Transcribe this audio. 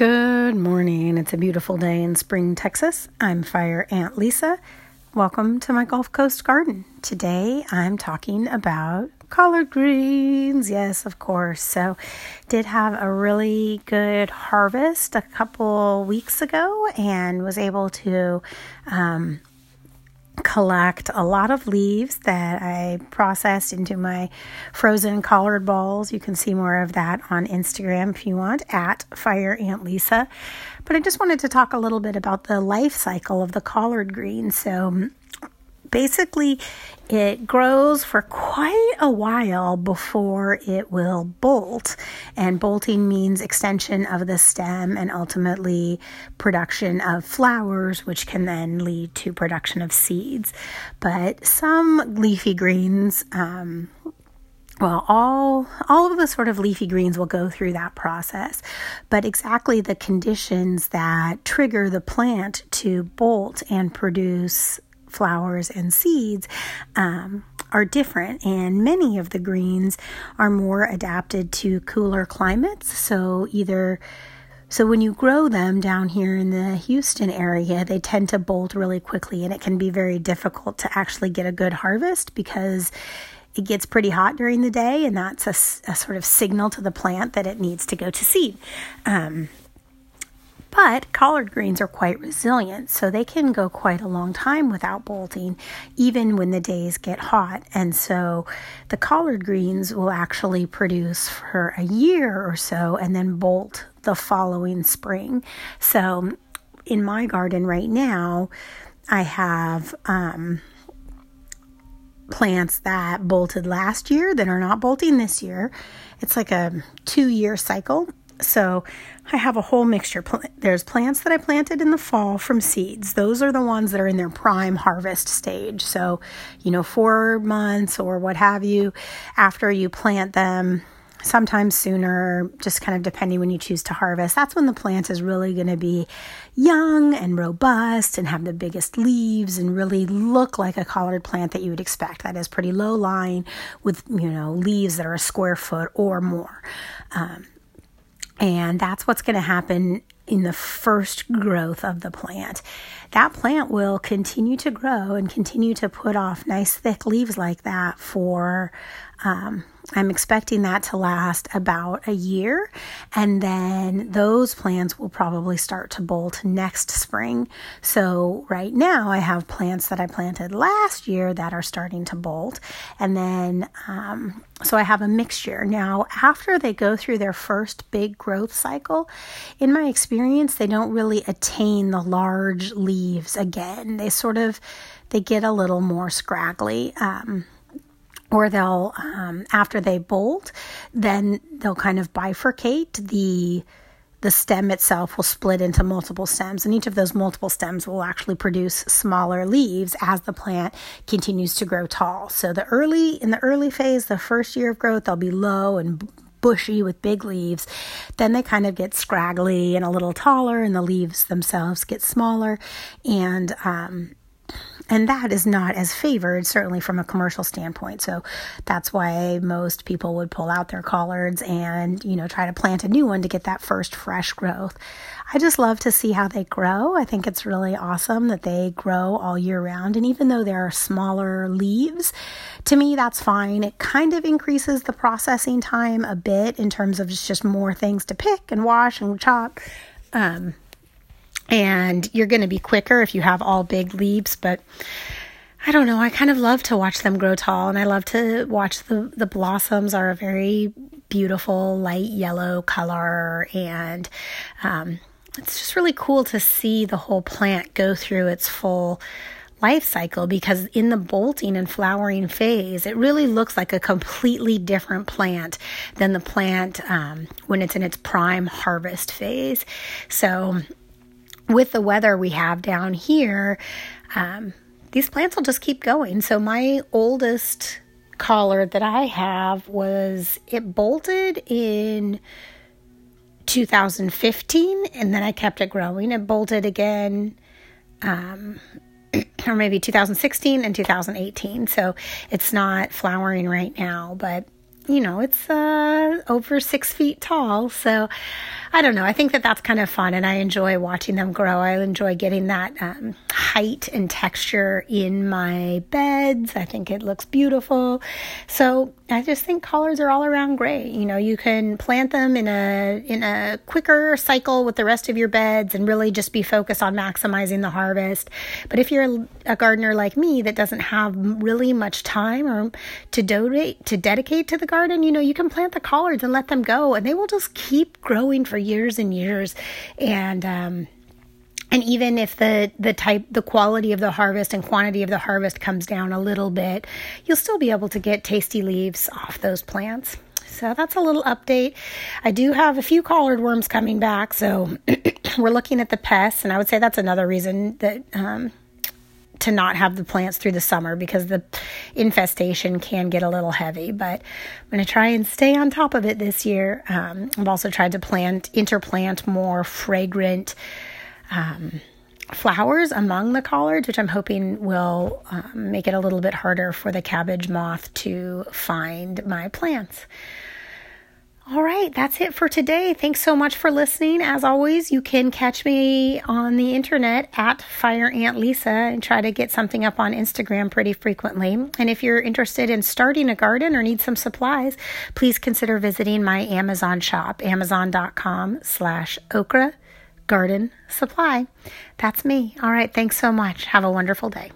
Good morning. It's a beautiful day in Spring, Texas. I'm Fire Ant Lisa. Welcome to my Gulf Coast garden. Today I'm talking about collard greens. Yes, of course. So, did have a really good harvest a couple weeks ago and was able to um, collect a lot of leaves that I processed into my frozen collard balls. You can see more of that on Instagram if you want at Fire Ant Lisa. But I just wanted to talk a little bit about the life cycle of the collard green. So basically it grows for quite a while before it will bolt. And bolting means extension of the stem and ultimately production of flowers, which can then lead to production of seeds. But some leafy greens, um, well all all of the sort of leafy greens will go through that process but exactly the conditions that trigger the plant to bolt and produce flowers and seeds um, are different, and many of the greens are more adapted to cooler climates. So, either so when you grow them down here in the Houston area, they tend to bolt really quickly, and it can be very difficult to actually get a good harvest because it gets pretty hot during the day, and that's a, a sort of signal to the plant that it needs to go to seed. Um, but collard greens are quite resilient, so they can go quite a long time without bolting, even when the days get hot. And so the collard greens will actually produce for a year or so and then bolt the following spring. So in my garden right now, I have um, plants that bolted last year that are not bolting this year. It's like a two year cycle. So I have a whole mixture. There's plants that I planted in the fall from seeds. Those are the ones that are in their prime harvest stage. So, you know, four months or what have you after you plant them, sometimes sooner, just kind of depending when you choose to harvest. That's when the plant is really going to be young and robust and have the biggest leaves and really look like a collard plant that you would expect. That is pretty low lying with, you know, leaves that are a square foot or more. Um, and that's what's going to happen in the first growth of the plant. That plant will continue to grow and continue to put off nice thick leaves like that for um, I'm expecting that to last about a year, and then those plants will probably start to bolt next spring. So, right now, I have plants that I planted last year that are starting to bolt, and then um, so I have a mixture. Now, after they go through their first big growth cycle, in my experience, they don't really attain the large leaves again. They sort of they get a little more scraggly. Um, or they'll um, after they bolt then they'll kind of bifurcate the the stem itself will split into multiple stems and each of those multiple stems will actually produce smaller leaves as the plant continues to grow tall. So the early in the early phase the first year of growth they'll be low and bushy with big leaves. Then they kind of get scraggly and a little taller and the leaves themselves get smaller. And um, and that is not as favored, certainly from a commercial standpoint. So that's why most people would pull out their collards and, you know, try to plant a new one to get that first fresh growth. I just love to see how they grow. I think it's really awesome that they grow all year round. And even though there are smaller leaves, to me, that's fine. It kind of increases the processing time a bit in terms of just more things to pick and wash and chop. Um, and you're going to be quicker if you have all big leaves but I don't know. I kind of love to watch them grow tall, and I love to watch the the blossoms are a very beautiful light yellow color, and um, it's just really cool to see the whole plant go through its full life cycle because in the bolting and flowering phase, it really looks like a completely different plant than the plant um, when it's in its prime harvest phase. So with the weather we have down here, um, these plants will just keep going. So my oldest collard that I have was it bolted in 2015 and then I kept it growing. It bolted again um, or maybe 2016 and 2018. So it's not flowering right now, but you know, it's uh, over six feet tall. So I don't know. I think that that's kind of fun, and I enjoy watching them grow. I enjoy getting that um, height and texture in my beds. I think it looks beautiful. So I just think collards are all around great. You know, you can plant them in a in a quicker cycle with the rest of your beds, and really just be focused on maximizing the harvest. But if you're a gardener like me that doesn't have really much time or to donate to dedicate to the garden, you know, you can plant the collards and let them go, and they will just keep growing for years and years. And um, and even if the the type the quality of the harvest and quantity of the harvest comes down a little bit you'll still be able to get tasty leaves off those plants so that's a little update i do have a few collard worms coming back so we're looking at the pests and i would say that's another reason that um, to not have the plants through the summer because the infestation can get a little heavy. But I'm going to try and stay on top of it this year. Um, I've also tried to plant, interplant more fragrant um, flowers among the collards, which I'm hoping will um, make it a little bit harder for the cabbage moth to find my plants. All right, that's it for today. Thanks so much for listening. As always, you can catch me on the internet at Fire Ant Lisa and try to get something up on Instagram pretty frequently. And if you're interested in starting a garden or need some supplies, please consider visiting my Amazon shop, amazon.com slash okra garden supply. That's me. All right, thanks so much. Have a wonderful day.